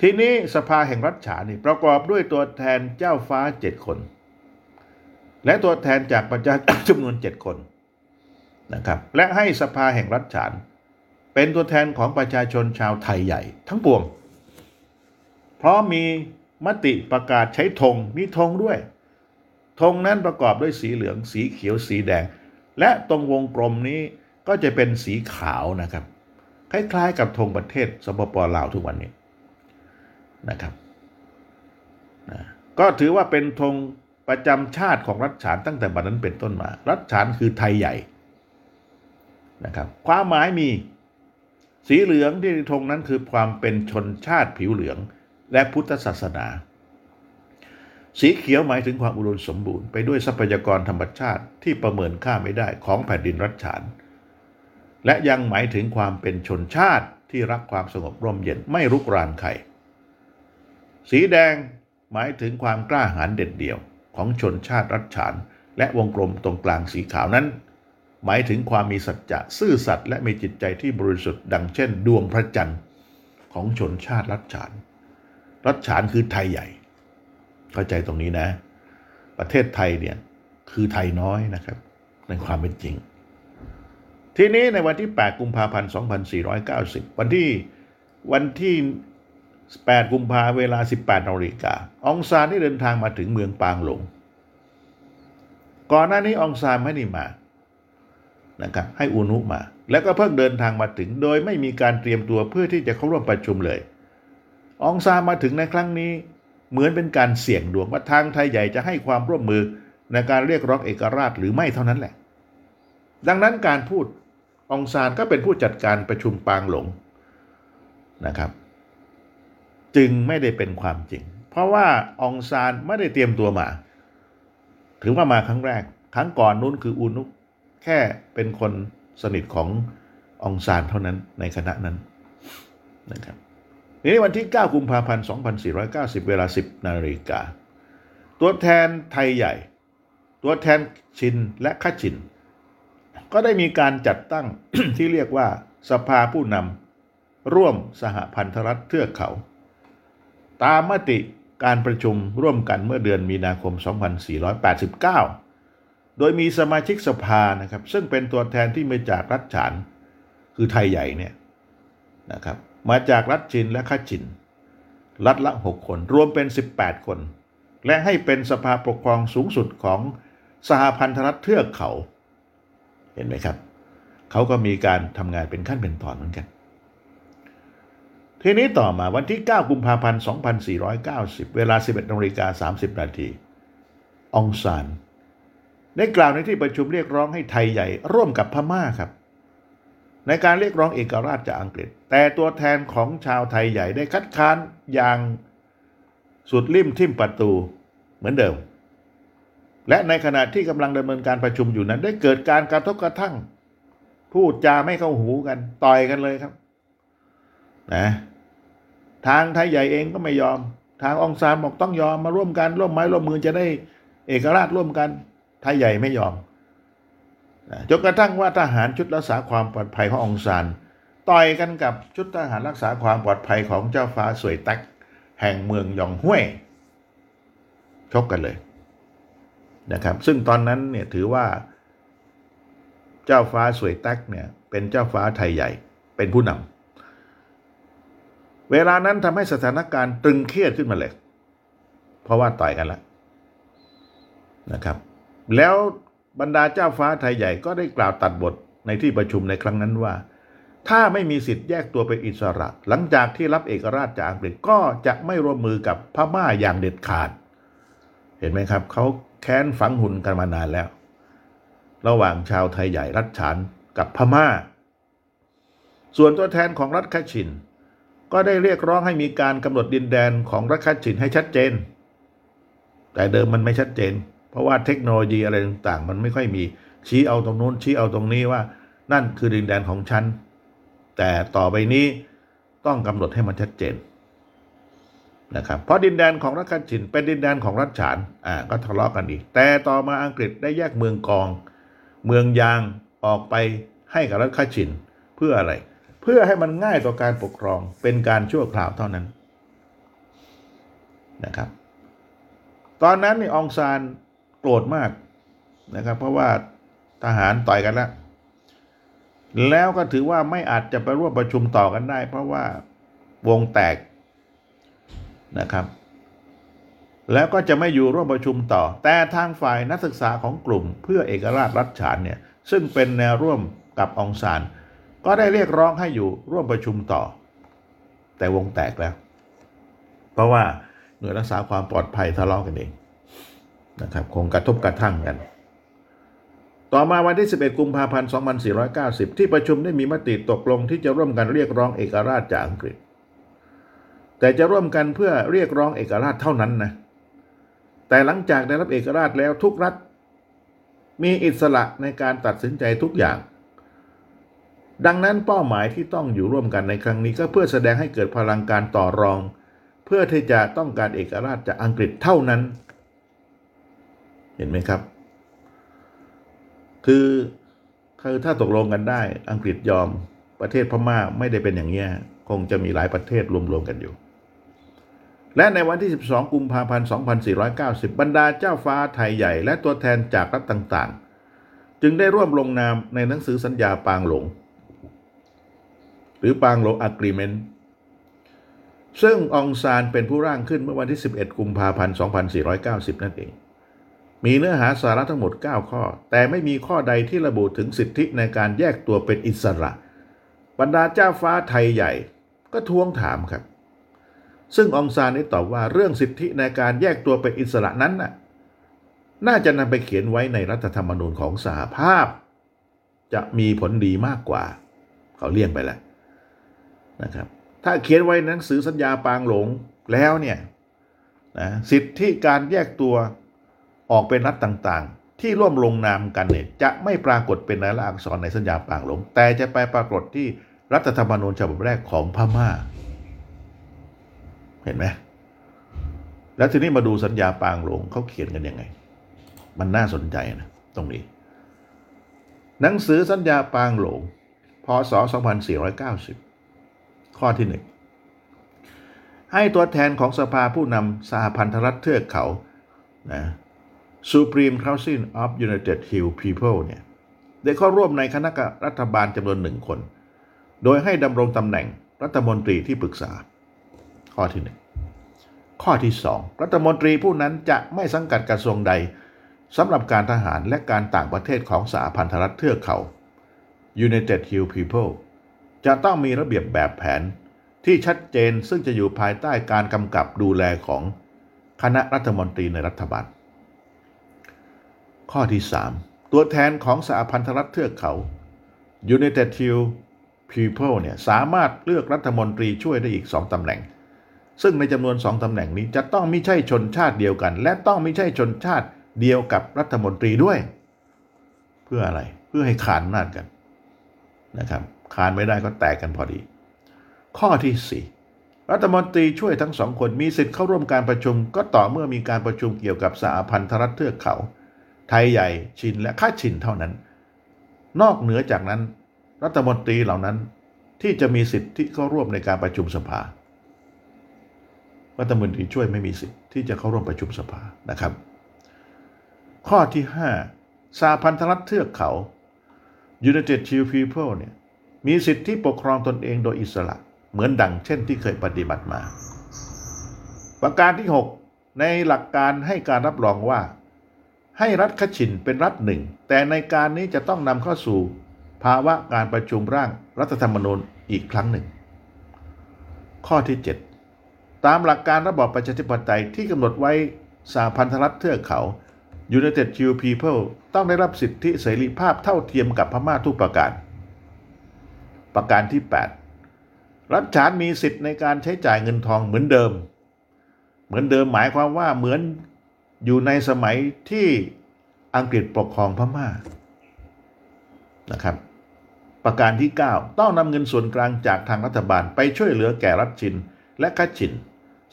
S2: ทีนี้สภาแห่งรัฐฉานนี่ประกอบด้วยตัวแทนเจ้าฟ้าเจ็ดคน และตัวแทนจากประชาชนจำนวนเจ็ดคนนะครับและให้สภาแห่งรัฐฉาน เป็นตัวแทนของประชาชนชาวไทยใหญ่ทั้งปวง เพราะมีมติประกาศใช้ธงมีธงด้วย ธงนั้นประกอบด้วยสีเหลือง สีเขียว สีแดง และตรงวงกลมนี้ก็จะเป็นสีขาวนะครับ คล้ายๆ กับธงประเทศสปปลาวทุกวันนี้นะครับนะก็ถือว่าเป็นธงประจำชาติของรัฐฉานตั้งแต่บัดนั้นเป็นต้นมา รัฐฉานคือไทยใหญ่นะครับความหมายมีสีเหลืองที่ธงนั้นคือความเป็นชนชาติผิวเหลืองและพุทธศาสนา สีเขียวหมายถึงความอุดมสมบูรณ์ไปด้วยทรัพยากรธรรมชาติที่ประเมินค่าไม่ได้ของแผ่นดินรัฐฉาน และยังหมายถึงความเป็นชนชาติที่รักความสงบร่มเย็นไม่รุกรานใคร สีแดงหมายถึงความกล้าหาญเด็ดเดี่ยวของชนชาติรัฐฉาน และวงกลมตรงกลางสีขาวนั้น หมายถึงความมีสัจจะซื่อสัตย์และมีจิตใจที่บริสุทธิ์ดังเช่น ดวงพระจันทร์ของชนชาติรัฐฉาน รัฐฉานคือไทยใหญ่ เข้าใจตรงนี้นะ ประเทศไทยเนี่ยคือไทยน้อยนะครับ ในความเป็นจริง ทีนี้ในวันที่ 8 กุมภาพันธ์ 2490 วันที่วันที่ 8 กุมภาเวลา 18นาฬิกาองซานได้เดินทางมาถึงเมืองปางหลง ก่อนหน้านี้องซานไม่ได้มานะครับให้อุนุมา แล้วก็เพิ่งเดินทางมาถึง โดยไม่มีการเตรียมตัวเพื่อที่จะเข้าร่วมประชุมเลย องซานมาถึงในครั้งนี้ เหมือนเป็นการเสี่ยงดวงว่าทางไทยใหญ่จะให้ความร่วมมือในการเรียกร้องเอกราชหรือไม่เท่านั้นแหละ ดังนั้นการพูดองซานก็เป็นผู้จัดการประชุมปางหลงนะครับ จึงไม่ได้เป็นความจริง เพราะว่าองซานไม่ได้เตรียมตัวมาถือว่ามาครั้งแรก ครั้งก่อนนู้นคืออุนุกแค่เป็นคนสนิทขององซานเท่านั้นในคณะนั้นนะครับ ในวันที่ 9 กุมภาพันธ์ 2490 เวลา 10 นาฬิกา ตัวแทนไทยใหญ่ ตัวแทนชินและข้าชิน ก็ได้มีการจัดตั้งที่เรียกว่าสภาผู้นำร่วมสหพันธรัฐเทือกเขา ตามมติการประชุมร่วมกันเมื่อเดือนมีนาคม 2489 โดยมีสมาชิกสภานะครับ ซึ่งเป็นตัวแทนที่มาจากรัฐฉาน คือไทยใหญ่เนี่ยนะครับ มาจากรัฐชินและข้าชิน รัฐละ6คน รวมเป็น 18 คน และให้เป็นสภาปกครองสูงสุดของสหพันธรัฐเทือกเขา เห็นไหมครับ เขาก็มีการทำงานเป็นขั้นเป็นตอนเหมือนกัน ทีนี้ต่อมาวันที่ 9 กุมภาพันธ์ 2490 เวลา 11นาฬิกา30 นาทีองซานได้กล่าวในที่ประชุมเรียกร้องให้ไทยใหญ่ร่วมกับพม่าครับ ในการเรียกร้องเอกราชจากอังกฤษ แต่ตัวแทนของชาวไทยใหญ่ได้คัดค้านอย่างสุดริมทิ่มประตูเหมือนเดิม และในขณะที่กำลังดำเนินการประชุมอยู่นั้น ได้เกิดการกระทบกระทั่ง พูดจาไม่เข้าหูกัน ต่อยกันเลยครับนะทางไทยใหญ่เองก็ไม่ยอม ทางองซานบอกต้องยอมมาร่วมกันร่วมไม้ร่วมมือจะได้เอกราชร่วมกัน ไทยใหญ่ไม่ยอม จนกระทั่งว่าทหารชุดรักษาความปลอดภัยขององซานต่อยกันกับชุดทหารรักษาความปลอดภัยของเจ้าฟ้าสวยตัก แห่งเมืองยองห้วยชกกันเลยนะครับ ซึ่งตอนนั้นเนี่ยถือว่า เจ้าฟ้าสวยตักเนี่ย เป็นเจ้าฟ้าไทยใหญ่เป็นผู้นำเวลานั้นทำให้สถานการณ์ตึงเครียดขึ้นมาเลย เพราะว่าต่อยกันแล้วนะครับ แล้ว บรรดาเจ้าฟ้าไทยใหญ่ก็ได้กล่าวตัดบทในที่ประชุมในครั้งนั้นว่า ถ้าไม่มีสิทธิ์แยกตัวเป็นอิสระ หลังจากที่รับเอกราชจากอังกฤษก็จะไม่ร่วมมือกับพม่าอย่างเด็ดขาด เห็นไหมครับเขาแค้นฝังหุ่นกันมานานแล้ว ระหว่างชาวไทยใหญ่รัฐฉานกับพม่า ส่วนตัวแทนของรัฐคชิน ก็ได้เรียกร้องให้มีการกำหนดดินแดนของรัฐคชินให้ชัดเจน แต่เดิมมันไม่ชัดเจน เพราะว่าเทคโนโลยีอะไรต่างๆ มันไม่ค่อยมีชี้เอาตรงนู้นชี้เอาตรงนี้ว่า นั่นคือดินแดนของฉัน แต่ต่อไปนี้ต้องกำหนดให้มันชัดเจนนะครับเพราะดินแดนของรัฐคันชินเป็นดินแดนของรัฐฉานอ่าก็ทะเลาะกันอีก แต่ต่อมาอังกฤษได้แยกเมืองกอง เมืองยางออกไปให้กับรัฐคันชินเพื่ออะไร เพื่อให้มันง่ายต่อการปกครองเป็นการชั่วคราวเท่านั้นนะครับ ตอนนั้นนี่องซาน โกรธมากนะครับ เพราะว่าทหารต่อยกันแล้วแล้วก็ถือว่าไม่อาจจะไปร่วมประชุมต่อกันได้ เพราะว่าวงแตกนะครับ แล้วก็จะไม่อยู่ร่วมประชุมต่อ แต่ทางฝ่ายนักศึกษาของกลุ่ม เพื่อเอกราชรัฐฉานเนี่ยซึ่งเป็นแนวร่วมกับองซาน ก็ได้เรียกร้องให้อยู่ร่วมประชุมต่อ แต่วงแตกแล้ว เพราะว่าหน่วยรักษาความปลอดภัยทะเลาะกันเอง นะครับคงกระทบกระทั่งกัน ต่อมาวันที่ 11 กุมภาพันธ์ 2490 ที่ประชุมได้มีมติตกลงที่จะร่วมกันเรียกร้องเอกราชจากอังกฤษ แต่จะร่วมกันเพื่อเรียกร้องเอกราชเท่านั้นนะแต่หลังจากได้รับเอกราชแล้วทุกรัฐ มีอิสระในการตัดสินใจทุกอย่าง ดังนั้นเป้าหมายที่ต้องอยู่ร่วมกันในครั้งนี้ก็เพื่อแสดงให้เกิดพลังการต่อรอง เพื่อที่จะต้องการเอกราชจากอังกฤษเท่านั้น เห็นไหมครับ คือคือถ้าตกลงกันได้อังกฤษยอมประเทศพม่าไม่ได้เป็นอย่างนี้คงจะมีหลายประเทศรวมๆกันอยู่ และในวันที่ 12 กุมภาพันธ์ 2490 บรรดาเจ้าฟ้าไทยใหญ่และตัวแทนจากรัฐต่างๆ จึงได้ร่วมลงนามในหนังสือสัญญาปางหลง หรือปางหลงอะกรีเมนต์ซึ่งองซานเป็นผู้ร่างขึ้นเมื่อวันที่ 11 กุมภาพันธ์ 2490 นั่นเอง มีเนื้อหาสาระทั้งหมด 9 ข้อ แต่ไม่มีข้อใดที่ระบุถึงสิทธิในการแยกตัวเป็นอิสระ บรรดาเจ้าฟ้าไทยใหญ่ก็ทวงถามครับ ซึ่งองซานได้ตอบว่าเรื่องสิทธิในการแยกตัวเป็นอิสระนั้นน่ะน่าจะนำไปเขียนไว้ในรัฐธรรมนูญของสหภาพ จะมีผลดีมากกว่า เขาเลี่ยงไปแล้วนะครับ ถ้าเขียนไว้ในหนังสือสัญญาปางหลงแล้วเนี่ยนะสิทธิการแยกตัว ออกเป็นรัฐต่างๆ ที่ร่วมลงนามกันเนี่ยจะไม่ปรากฏเป็นลายลักษณ์อักษรในสัญญาปางหลง แต่จะไปปรากฏที่รัฐธรรมนูญฉบับแรกของพม่า เห็นไหมแล้วทีนี้มาดูสัญญาปางหลงเขาเขียนกันยังไง มันน่าสนใจนะตรงนี้ หนังสือสัญญาปางหลงพศ 2490 ข้อที่หนึ่งให้ตัวแทนของสภาผู้นำสหพันธรัฐเทือกเขานะ Supreme Council of United Hill People เนี่ยได้เข้าร่วมในคณะรัฐบาลจำนวนหนึ่งคน โดยให้ดำรงตำแหน่งรัฐมนตรีที่ปรึกษา ข้อที่หนึ่งข้อที่สองรัฐมนตรีผู้นั้นจะไม่สังกัดกระทรวงใดสำหรับการทหารและการต่างประเทศของสหพันธรัฐเทือกเขา United Hill People จะต้องมีระเบียบแบบแผนที่ชัดเจนซึ่งจะอยู่ภายใต้การกำกับดูแลของคณะรัฐมนตรีในรัฐบาล ข้อที่ 3 ตัวแทนของสหพันธรัฐเทือกเขา United Hill People เนี่ยสามารถเลือกรัฐมนตรีช่วยได้อีก 2ตำแหน่ง ซึ่งในจำนวนสองตำแหน่งนี้จะต้องไม่ใช่ชนชาติเดียวกัน และต้องไม่ใช่ชนชาติเดียวกับรัฐมนตรีด้วย เพื่ออะไรเพื่อให้ขานอำนาจกันนะครับขานไม่ได้ก็แตกกันพอดี ข้อที่ 4รัฐมนตรีช่วยทั้งสองคนมีสิทธิ์เข้าร่วมการประชุมก็ต่อเมื่อมีการประชุมเกี่ยวกับสหพันธรัฐเทือกเขา ไทยใหญ่ชินและข้าชินเท่านั้น นอกเหนือจากนั้น รัฐมนตรีเหล่านั้นที่จะมีสิทธิ์ที่เข้าร่วมในการประชุมสภา รัฐมนตรีช่วยไม่มีสิทธิ์ที่จะเข้าร่วมประชุมสภานะครับ ข้อที่ 5สหพันธรัฐเทือกเขา United Chief People เนี่ยมีสิทธิปกครองตนเองโดยอิสระเหมือนดังเช่นที่เคยปฏิบัติมา ประการที่ 6 ในหลักการให้การรับรองว่า ให้รัฐขชินเป็นรัฐหนึ่ง แต่ในการนี้จะต้องนำเข้าสู่ภาวะการประชุมร่างรัฐธรรมนูญอีกครั้งหนึ่ง ข้อที่ 7 ตามหลักการระบอบประชาธิปไตยที่กำหนดไว้สหพันธรัฐเทือกเขา United Jew People ต้องได้รับสิทธิเสรีภาพเท่าเทียมกับพม่าทุกประการ ประการที่ 8 รัฐฉานมีสิทธิ์ในการใช้จ่ายเงินทองเหมือนเดิม เหมือนเดิมหมายความว่าเหมือน อยู่ในสมัยที่อังกฤษปกครองพม่านะครับ ประการที่ 9 ต้องนำเงินส่วนกลางจากทางรัฐบาลไปช่วยเหลือแก่รัฐชินและกัชิน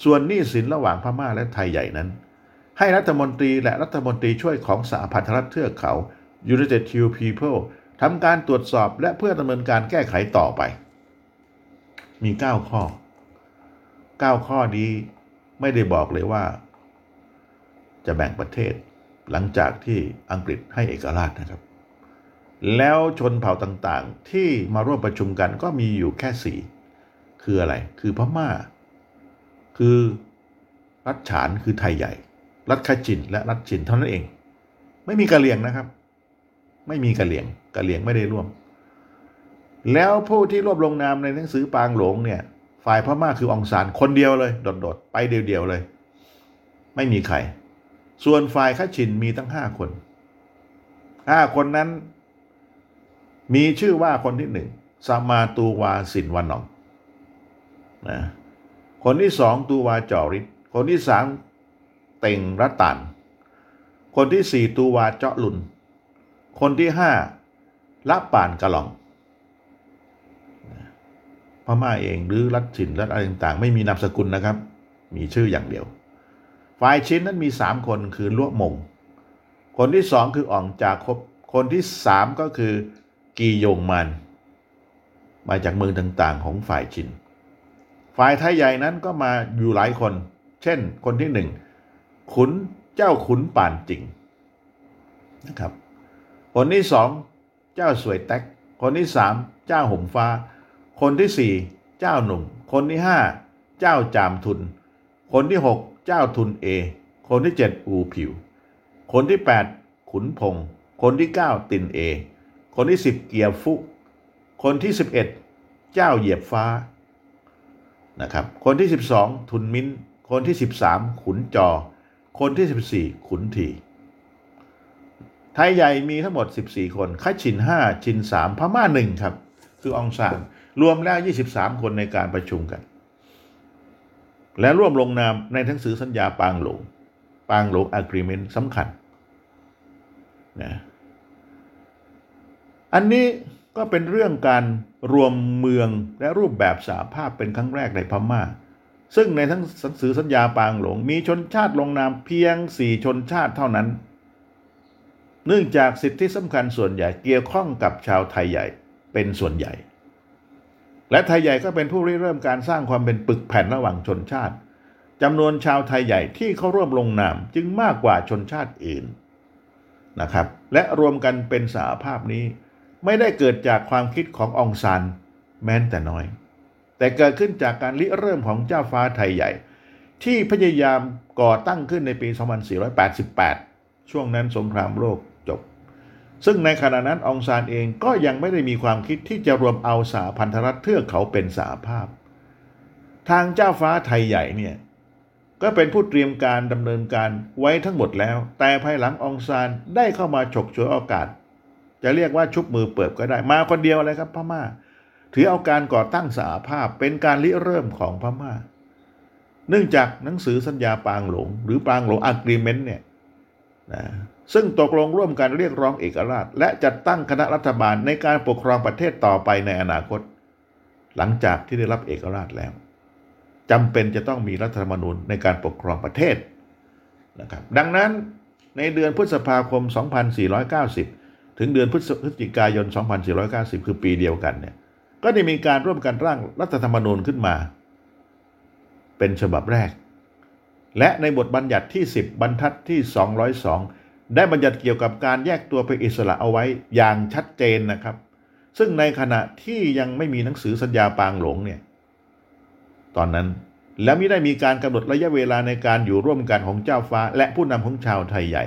S2: ส่วนหนี้สินระหว่างพม่าและไทยใหญ่นั้น ให้รัฐมนตรีและรัฐมนตรีช่วยของสหพันธรัฐเทือกเขา United Hill People ทำการตรวจสอบและเพื่อดำเนินการแก้ไขต่อไป มี 9 ข้อ 9 ข้อนี้ไม่ได้บอกเลยว่า จะแบ่งประเทศ หลังจากที่อังกฤษให้เอกราชนะครับ แล้วชนเผ่าต่างๆ ที่มาร่วมประชุมกันก็มีอยู่แค่สี่คืออะไร คือพม่า คือรัฐฉานคือไทยใหญ่ รัฐขจินและรัฐจินเท่านั้นเอง ไม่มีกะเหลี่ยงนะครับ ไม่มีกะเหลี่ยงกะเหลี่ยงไม่ได้ร่วม แล้วผู้ที่ร่วมลงนามในหนังสือปางหลงเนี่ย ฝ่ายพม่าคือองซานคนเดียวเลยโดดๆไปเดียวๆเลย ไม่มีใคร ส่วนฝ่ายข้าชินมีตั้งห้าคนห้าคนนั้น มีชื่อว่าคนที่หนึ่งสมาตูวาสินวันนองนะคนที่สองตูวาจอริศคนที่สามเต่งรัตตันคนที่สี่ตูวาเจาะลุน คนที่ห้าละป่านกะลองพม่าเองหรือรัฐฉินรัฐอะไรต่างๆ ไม่มีนามสกุลนะครับ มีชื่ออย่างเดียว ฝ่ายชินนั้นมีสามคนคือลวกมง คนที่สองคืออ่องจาคบ คนที่สามก็คือกียงมัน มาจากเมืองต่างๆ ของฝ่ายชิน ฝ่ายไทยใหญ่นั้นก็มาอยู่หลายคน เช่น คนที่หนึ่งขุนเจ้าขุนป่านจริงนะครับ คนที่สองเจ้าสวยแตก คนที่สามเจ้าห่มฟ้า คนที่สี่เจ้าหนุ่ม คนที่ห้าเจ้าจามทุน คนที่หก เจ้าทุนเอ คนที่เจ็ดอูผิว คนที่แปดขุนพง คนที่เก้าตินเอ คนที่สิบเกียร์ฟุ คนที่สิบเอ็ดเจ้าเหยียบฟ้านะครับ คนที่สิบสองทุนมิ้น คนที่สิบสามขุนจอ คนที่สิบสี่ขุนทีไทยใหญ่มีทั้งหมด 14 คนคัดชิน 5 ชิน 3 พม่าหนึ่งครับ คือองซาน รวมแล้ว 23 คนในการประชุมกัน และร่วมลงนามในหนังสือสัญญาปางหลง ปางหลงอะกรเมนต์สำคัญนะอันนี้ก็เป็นเรื่องการรวมเมืองและรูปแบบสาภาพเป็นครั้งแรกในพม่า ซึ่งในทั้งหนังสือสัญญาปางหลง มีชนชาติลงนามเพียง4ชนชาติเท่านั้น เนื่องจากสิทธิสำคัญส่วนใหญ่เกี่ยวข้องกับชาวไทยใหญ่เป็นส่วนใหญ่ และไทยใหญ่ก็เป็นผู้ริเริ่มการสร้างความเป็นปึกแผ่นระหว่างชนชาติจำนวนชาวไทยใหญ่ที่เขาร่วมลงนามจึงมากกว่าชนชาติอื่นนะครับ และรวมกันเป็นสหภาพนี้ ไม่ได้เกิดจากความคิดขององซานแม้แต่น้อย แต่เกิดขึ้นจากการริเริ่มของเจ้าฟ้าไทยใหญ่ ที่พยายามก่อตั้งขึ้นในปี 2488 ช่วงนั้นสงครามโลก ซึ่งในขณะนั้นองซานเองก็ยังไม่ได้มีความคิดที่จะรวมเอาสาพันธรัฐเทือกเขาเป็นสาภาพ ทางเจ้าฟ้าไทยใหญ่เนี่ยก็เป็นผู้เตรียมการดำเนินการไว้ทั้งหมดแล้ว แต่ภายหลังองซานได้เข้ามาฉกฉวยโอกาส จะเรียกว่าชุบมือเปิบก็ได้มาคนเดียวเลยครับพม่า ถือเอาการก่อตั้งสาภาพเป็นการริเริ่มของพม่า เนื่องจากหนังสือสัญญาปางหลง หรือปางหลงอะกรีเมนต์เนี่ยนะ ซึ่งตกลงร่วมกันเรียกร้องเอกราช และจัดตั้งคณะรัฐบาลในการปกครองประเทศต่อไปในอนาคต หลังจากที่ได้รับเอกราชแล้วจำเป็นจะต้องมีรัฐธรรมนูญในการปกครองประเทศนะครับดังนั้นในเดือนพฤษภาคม 2490 ถึงเดือนพฤศจิกายน 2490 คือปีเดียวกันเนี่ยก็ได้มีการร่วมกันร่างรัฐธรรมนูญขึ้นมา เป็นฉบับแรก และในบทบัญญัติที่ 10 บรรทัดที่ 202 ได้บัญญัติเกี่ยวกับการแยกตัวเป็นอิสระเอาไว้อย่างชัดเจนนะครับ ซึ่งในขณะที่ยังไม่มีหนังสือสัญญาปางหลงเนี่ย ตอนนั้นแล้วมิได้มีการกำหนดระยะเวลาในการอยู่ร่วมกันของเจ้าฟ้า และผู้นำของชาวไทยใหญ่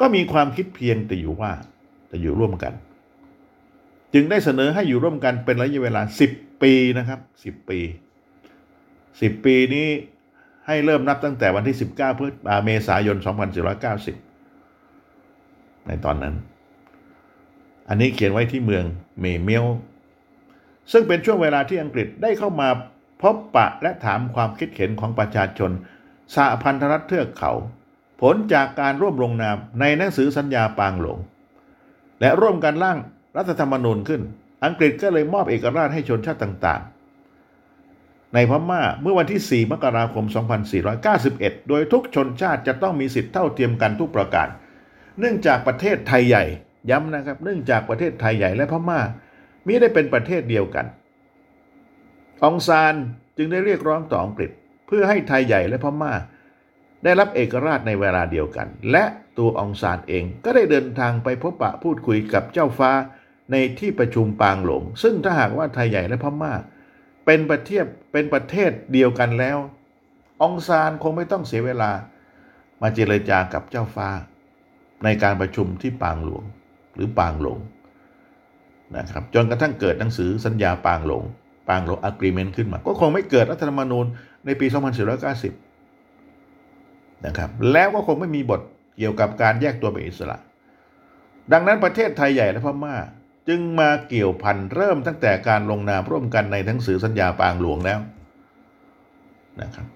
S2: ก็มีความคิดเพียงแต่อยู่ว่าจะอยู่ร่วมกัน จึงได้เสนอให้อยู่ร่วมกันเป็นระยะเวลา 10 ปีนะครับ 10 ปี 10 ปีนี้ให้เริ่มนับตั้งแต่วันที่ 19พฤษภาเมษายน 2490 ในตอนนั้น อันนี้เขียนไว้ที่เมืองเมเมลซึ่งเป็นช่วงเวลาที่อังกฤษได้เข้ามาพบปะและถามความคิดเห็นของประชาชนสหพันธรัฐเทือกเขา ผลจากการร่วมลงนามในหนังสือสัญญาปางหลง และร่วมกันร่างรัฐธรรมนูญขึ้น อังกฤษก็เลยมอบเอกราชให้ชนชาติต่างๆ ในพม่าเมื่อวันที่ 4 มกราคม 2491 โดยทุกชนชาติจะต้องมีสิทธิเท่าเทียมกันทุกประการ เนื่องจากประเทศไทยใหญ่ ย้ำนะครับ เนื่องจากประเทศไทยใหญ่และพม่ามิได้เป็นประเทศเดียวกัน องซานจึงได้เรียกร้องต่ออังกฤษ เพื่อให้ไทยใหญ่และพม่า ได้รับเอกราชในเวลาเดียวกัน และตัวองซานเองก็ได้เดินทางไปพบปะพูดคุยกับเจ้าฟ้าในที่ประชุมปางหลง ซึ่งถ้าหากว่าไทยใหญ่และพม่า เป็นประเทศเป็นประเทศเดียวกันแล้ว องซานคงไม่ต้องเสียเวลา มาเจรจากับเจ้าฟ้า ในการประชุมที่ปางหลวงหรือปางหลงนะครับจนกระทั่งเกิดหนังสือสัญญาปางหลง ปางโลงอะกรีเมนต์ขึ้นมา ก็คงไม่เกิดรัฐธรรมนูญในปี 2490 นะครับ แล้วก็คงไม่มีบทเกี่ยวกับการแยกตัวเป็นอิสระ ดังนั้นประเทศไทยใหญ่และพม่า จึงมาเกี่ยวพันเริ่มตั้งแต่การลงนามร่วมกันในหนังสือสัญญาปางหลวงแล้วนะครับ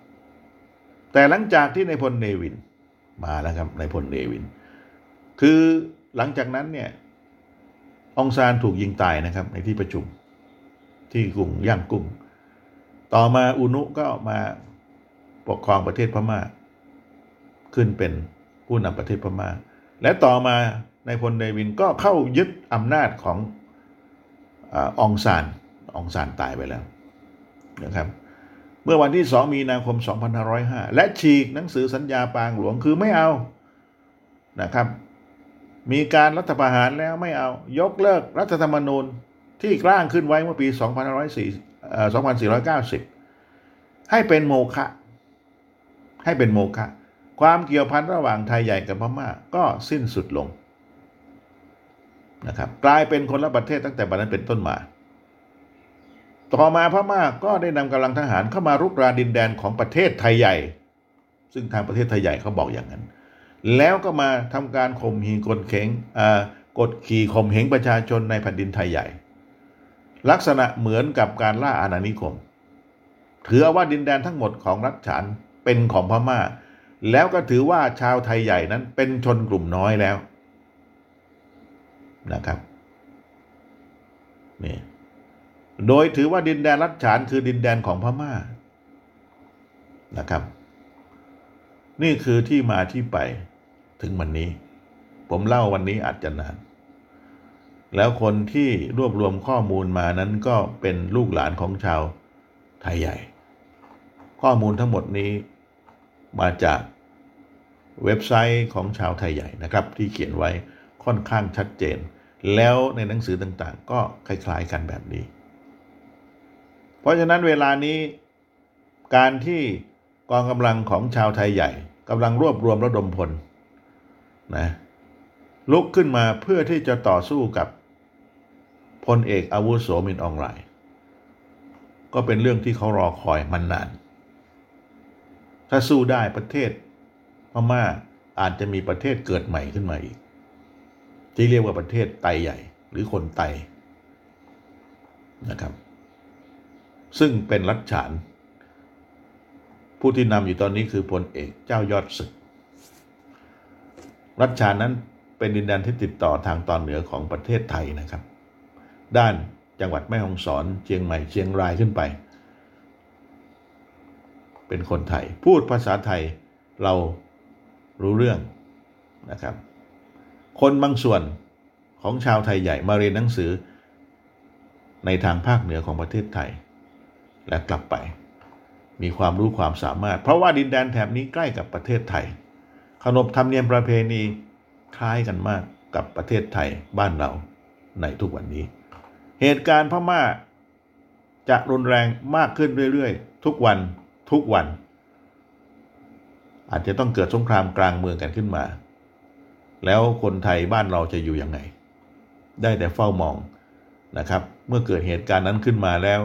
S2: แต่หลังจากที่ในพลเนวินมาแล้วครับในพลเนวิน คือหลังจากนั้นเนี่ยองซานถูกยิงตายนะครับ ในที่ประชุมที่กรุงย่างกุ้ง ต่อมาอุนุก็มาปกครองประเทศพม่า ขึ้นเป็นผู้นำประเทศพม่า และต่อมาในพลเนวินก็เข้ายึดอำนาจของอองซานองซานตายไปแล้วนะครับเมื่อวันที่ 2 มีนาคม 2505 และฉีกหนังสือสัญญาปางหลวงคือไม่เอานะครับ มีการรัฐประหารแล้วไม่เอายกเลิกรัฐธรรมนูญที่ร่างขึ้นไว้เมื่อปี2490 ให้เป็นโมฆะให้เป็นโมฆะความเกี่ยวพันระหว่างไทยใหญ่กับพม่าก็สิ้นสุดลงนะครับกลายเป็นคนละประเทศตั้งแต่บัดนั้นเป็นต้นมา ต่อมาพม่าก็ได้นำกำลังทหารเข้ามารุกรานดินแดนของประเทศไทยใหญ่ ซึ่งทางประเทศไทยใหญ่เขาบอกอย่างนั้น แล้วก็มาทำการข่มหีกดเข็งกดขี่ข่มเหงประชาชนในแผ่นดินไทยใหญ่ ลักษณะเหมือนกับการล่าอาณานิคม ถือว่าดินแดนทั้งหมดของรัฐฉานเป็นของพม่า แล้วก็ถือว่าชาวไทยใหญ่นั้นเป็นชนกลุ่มน้อยแล้วนะครับนี่โดยถือว่าดินแดนรัฐฉานคือดินแดนของพม่านะครับ นี่คือที่มาที่ไป ถึงวันนี้ ผมเล่าวันนี้อาจจะนาน แล้วคนที่รวบรวมข้อมูลมานั้นก็เป็นลูกหลานของชาวไทยใหญ่ ข้อมูลทั้งหมดนี้มาจากเว็บไซต์ของชาวไทยใหญ่นะครับ ที่เขียนไว้ค่อนข้างชัดเจน แล้วในหนังสือต่างๆ ก็คล้าย ๆ กันแบบนี้ เพราะฉะนั้นเวลานี้การที่กองกำลังของชาวไทยใหญ่กำลังรวบรวมระดมพล นะลุกขึ้นมาเพื่อที่จะต่อสู้กับพลเอกอาวุโสมินอองไลก็เป็นเรื่องที่เขารอคอยมันนาน ถ้าสู้ได้ประเทศพม่าอาจจะมีประเทศเกิดใหม่ขึ้นมาอีก ที่เรียกว่าประเทศไตใหญ่ หรือคนไตนะครับ ซึ่งเป็นรัฐฉาน ผู้ที่นำอยู่ตอนนี้คือพลเอกเจ้ายอดศึก รัฐฉานั้นเป็นดินแดนที่ติดต่อทางตอนเหนือของประเทศไทยนะครับ ด้านจังหวัดแม่ฮ่องสอนเชียงใหม่เชียงรายขึ้นไป เป็นคนไทย พูดภาษาไทยเรารู้เรื่องนะครับ คนบางส่วนของชาวไทยใหญ่มาเรียนหนังสือ ในทางภาคเหนือของประเทศไทย และกลับไป มีความรู้ความสามารถ เพราะว่าดินแดนแถบนี้ใกล้กับประเทศไทย ขนบธรรมเนียมประเพณีคล้ายกันมากกับประเทศไทยบ้านเราในทุกวันนี้ เหตุการณ์พม่าจะรุนแรงมากขึ้นเรื่อยๆ ทุกวันทุกวัน อาจจะต้องเกิดสงครามกลางเมืองกันขึ้นมา แล้วคนไทยบ้านเราจะอยู่ยังไง ได้แต่เฝ้ามองนะครับ เมื่อเกิดเหตุการณ์นั้นขึ้นมาแล้ว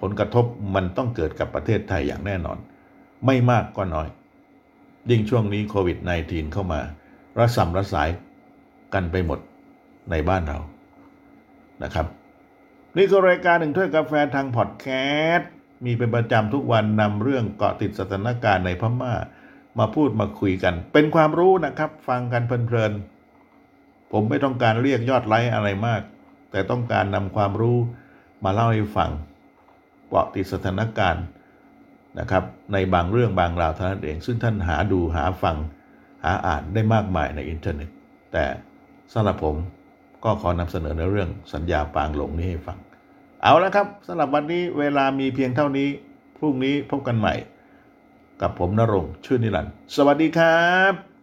S2: ผลกระทบมันต้องเกิดกับประเทศไทยอย่างแน่นอน ไม่มากก็น้อย ยิ่งช่วงนี้โควิด -19 เข้ามาระสำระสายกันไปหมดในบ้านเรานะครับ นี่ก็รายการหนึ่งถ้วยกาแฟทางพอดแคสต์มีเป็นประจำทุกวันนำเรื่องเกาะติดสถานการณ์ในพม่า มาพูดมาคุยกัน เป็นความรู้นะครับ ฟังกันเพลินๆผมไม่ต้องการเรียกยอดไลค์อะไรมาก แต่ต้องการนำความรู้มาเล่าให้ฟังเกาะติดสถานการณ์ นะครับในบางเรื่องบางราวเท่านั้นเอง ซึ่งท่านหาดูหาฟังหาอ่านได้มากมายในอินเทอร์เน็ต แต่สำหรับผมก็ขอนำเสนอในเรื่องสัญญาปางโหลงนี้ให้ฟัง เอาละครับสำหรับวันนี้เวลามีเพียงเท่านี้ พรุ่งนี้พบกันใหม่ กับผมนรงชื่อนิรันดร์สวัสดีครับ